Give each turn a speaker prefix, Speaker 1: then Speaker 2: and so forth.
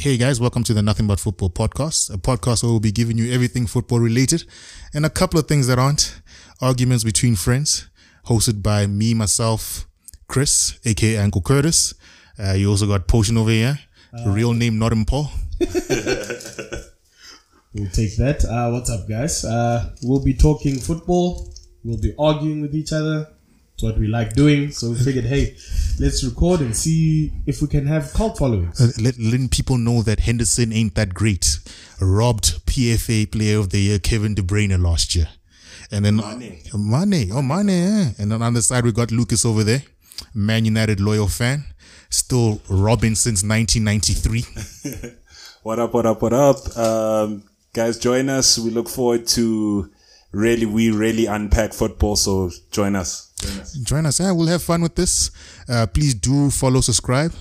Speaker 1: Hey guys, welcome to the Nothing But Football podcast, a podcast where we'll be giving you everything football related and a couple of things that aren't. Arguments between friends, hosted by me, myself, Chris, aka Uncle Curtis. Uh, you also got Potion over here, uh, real name Northern Paul.
Speaker 2: we'll take that. Uh, what's up, guys? Uh, we'll be talking football. We'll be arguing with each other. It's what we like doing. So we figured, hey, let's record and see if we can have cult followings.
Speaker 1: Uh, let, letting people know that Henderson ain't that great. Robbed PFA Player of the Year Kevin De Bruyne last year. And then money, money, oh money, yeah. And then on the side we got Lucas over there, Man United loyal fan, still robbing since 1993.
Speaker 3: what up? What up? What up? Um, guys, join us. We look forward to really, we really unpack football. So join us.
Speaker 1: Join us. Join us. Yeah, we'll have fun with this. Uh, please do follow, subscribe.